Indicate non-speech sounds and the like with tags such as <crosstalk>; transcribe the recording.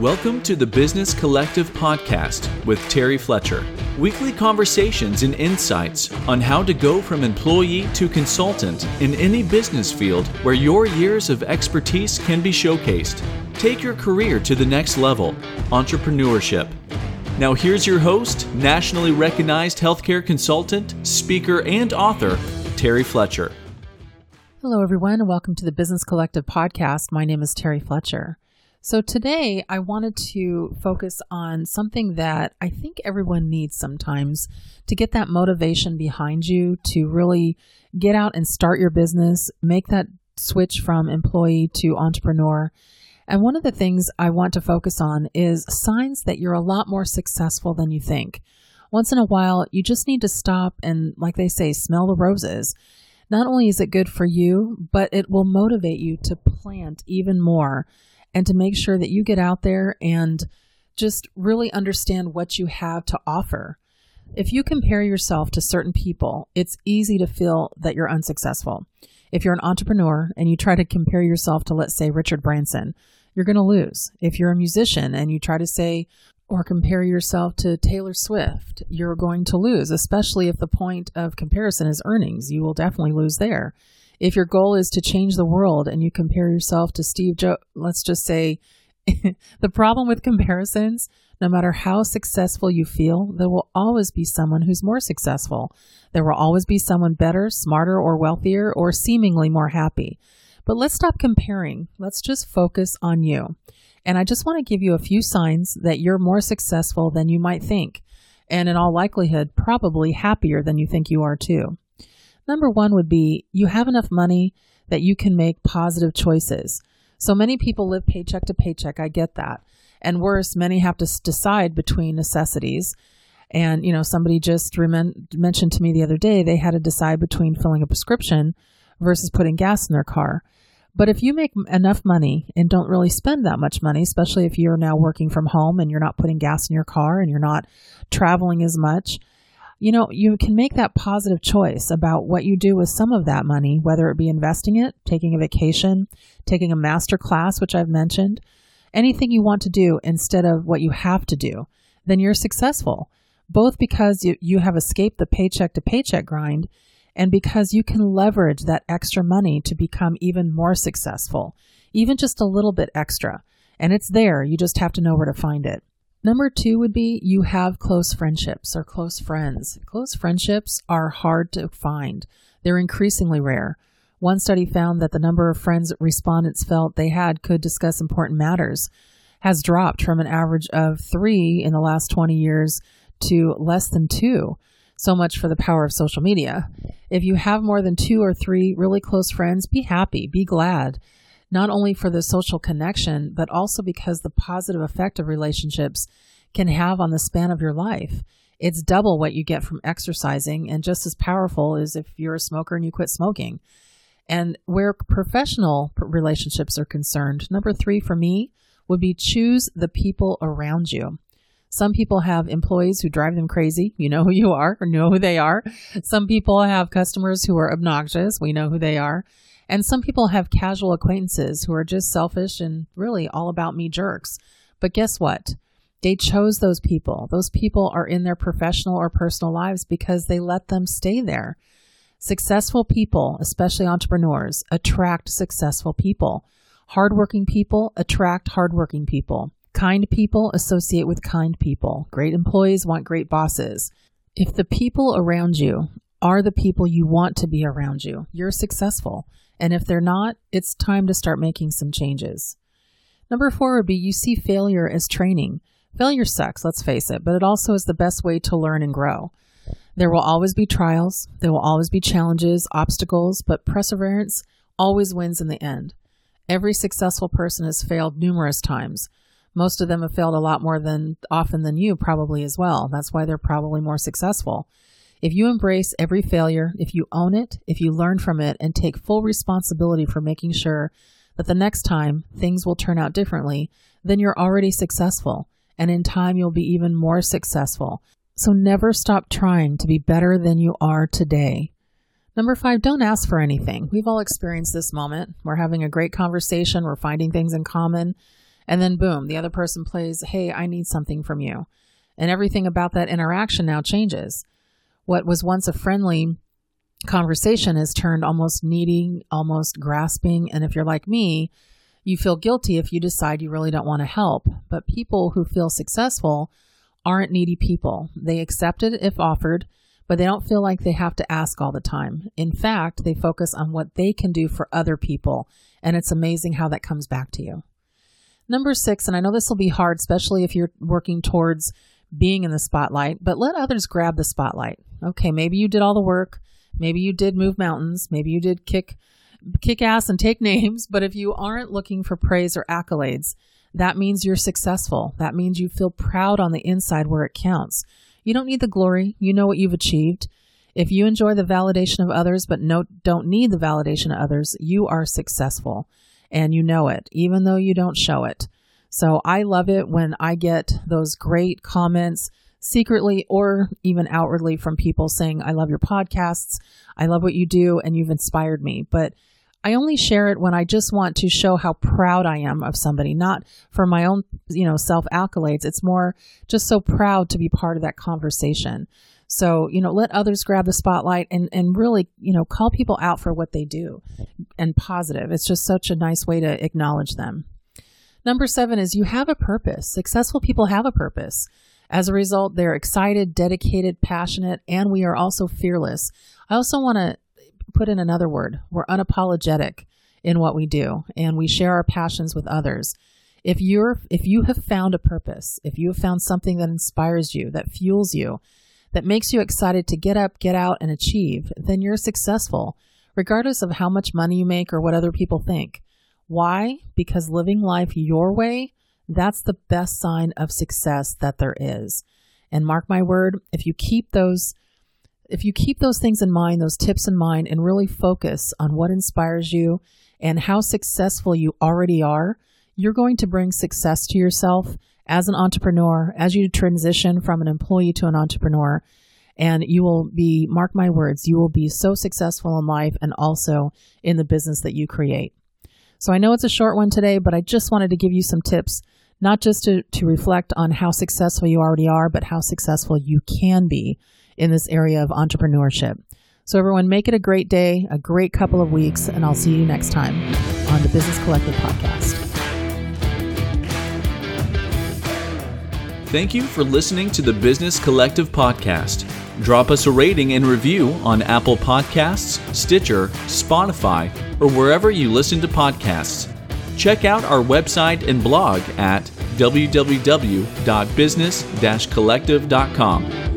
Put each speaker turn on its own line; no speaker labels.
Welcome to the Business Collective podcast with Terry Fletcher. Weekly conversations and insights on how to go from employee to consultant in any business field where your years of expertise can be showcased. Take your career to the next level entrepreneurship. Now, here's your host, nationally recognized healthcare consultant, speaker, and author, Terry Fletcher.
Hello, everyone, and welcome to the Business Collective podcast. My name is Terry Fletcher. So, today I wanted to focus on something that I think everyone needs sometimes to get that motivation behind you to really get out and start your business, make that switch from employee to entrepreneur. And one of the things I want to focus on is signs that you're a lot more successful than you think. Once in a while, you just need to stop and, like they say, smell the roses not only is it good for you, but it will motivate you to plant even more and to make sure that you get out there and just really understand what you have to offer. If you compare yourself to certain people, it's easy to feel that you're unsuccessful. If you're an entrepreneur and you try to compare yourself to, let's say, Richard Branson, you're going to lose. If you're a musician and you try to say, or compare yourself to Taylor Swift, you're going to lose, especially if the point of comparison is earnings. You will definitely lose there. If your goal is to change the world and you compare yourself to Steve Jobs, let's just say <laughs> the problem with comparisons, no matter how successful you feel, there will always be someone who's more successful. There will always be someone better, smarter, or wealthier, or seemingly more happy. But let's stop comparing. Let's just focus on you. And I just want to give you a few signs that you're more successful than you might think, and in all likelihood, probably happier than you think you are too. Number one would be you have enough money that you can make positive choices. So many people live paycheck to paycheck. I get that. And worse, many have to decide between necessities. And, you know, somebody just mentioned to me the other day they had to decide between filling a prescription versus putting gas in their car. But if you make enough money and don't really spend that much money, especially if you're now working from home and you're not putting gas in your car and you're not traveling as much, you know, you can make that positive choice about what you do with some of that money, whether it be investing it, taking a vacation, taking a master class, which I've mentioned, anything you want to do instead of what you have to do, then you're successful. Both because you, you have escaped the paycheck to paycheck grind and because you can leverage that extra money to become even more successful, even just a little bit extra. And it's there, you just have to know where to find it. Number two would be you have close friendships or close friends. Close friendships are hard to find, they're increasingly rare. One study found that the number of friends respondents felt they had could discuss important matters has dropped from an average of three in the last 20 years to less than two. So much for the power of social media. If you have more than two or three really close friends, be happy, be glad, not only for the social connection, but also because the positive effect of relationships can have on the span of your life. It's double what you get from exercising and just as powerful as if you're a smoker and you quit smoking. And where professional relationships are concerned, number three for me would be choose the people around you. Some people have employees who drive them crazy. You know who you are or know who they are. Some people have customers who are obnoxious. We know who they are. And some people have casual acquaintances who are just selfish and really all about me jerks. But guess what? They chose those people. Those people are in their professional or personal lives because they let them stay there. Successful people, especially entrepreneurs, attract successful people. Hardworking people attract hardworking people. Kind people associate with kind people. Great employees want great bosses. If the people around you are the people you want to be around you, you're successful. And if they're not, it's time to start making some changes. Number four would be you see failure as training. Failure sucks, let's face it, but it also is the best way to learn and grow. There will always be trials, there will always be challenges, obstacles, but perseverance always wins in the end. Every successful person has failed numerous times. Most of them have failed a lot more than often than you, probably as well. That's why they're probably more successful. If you embrace every failure, if you own it, if you learn from it, and take full responsibility for making sure that the next time things will turn out differently, then you're already successful. And in time, you'll be even more successful. So never stop trying to be better than you are today. Number five, don't ask for anything. We've all experienced this moment. We're having a great conversation, we're finding things in common, And then boom, the other person plays, Hey, I need something from you. And everything about that interaction now changes. What was once a friendly conversation is turned almost needy, almost grasping. And if you're like me, you feel guilty if you decide you really don't want to help. But people who feel successful aren't needy people. They accept it if offered, but they don't feel like they have to ask all the time. In fact, they focus on what they can do for other people. And it's amazing how that comes back to you. Number six, and I know this will be hard, especially if you're working towards being in the spotlight, but let others grab the spotlight. Okay, maybe you did all the work. Maybe you did move mountains. Maybe you did kick kick ass and take <laughs> names, but if you aren't looking for praise or accolades, that means you're successful. That means you feel proud on the inside where it counts. You don't need the glory. You know what you've achieved. If you enjoy the validation of others but no, don't need the validation of others, you are successful and you know it, even though you don't show it. So I love it when I get those great comments secretly or even outwardly from people saying, I love your podcasts. I love what you do and you've inspired me. But I only share it when I just want to show how proud I am of somebody, not for my own, you know, self accolades. It's more just so proud to be part of that conversation. So, you know, let others grab the spotlight and, and really, you know, call people out for what they do and positive. It's just such a nice way to acknowledge them. Number seven is you have a purpose. Successful people have a purpose. As a result, they're excited, dedicated, passionate, and we are also fearless. I also want to put in another word. We're unapologetic in what we do and we share our passions with others. If you're if you have found a purpose, if you have found something that inspires you, that fuels you, that makes you excited to get up, get out and achieve, then you're successful, regardless of how much money you make or what other people think. Why? Because living life your way, that's the best sign of success that there is. And mark my word, if you keep those if you keep those things in mind, those tips in mind, and really focus on what inspires you and how successful you already are, you're going to bring success to yourself as an entrepreneur, as you transition from an employee to an entrepreneur. And you will be, mark my words, you will be so successful in life and also in the business that you create. So I know it's a short one today, but I just wanted to give you some tips, not just to, to reflect on how successful you already are, but how successful you can be in this area of entrepreneurship. So, everyone, make it a great day, a great couple of weeks, and I'll see you next time on the Business Collective podcast.
Thank you for listening to the Business Collective podcast. Drop us a rating and review on Apple Podcasts, Stitcher, Spotify, or wherever you listen to podcasts. Check out our website and blog at www.business-collective.com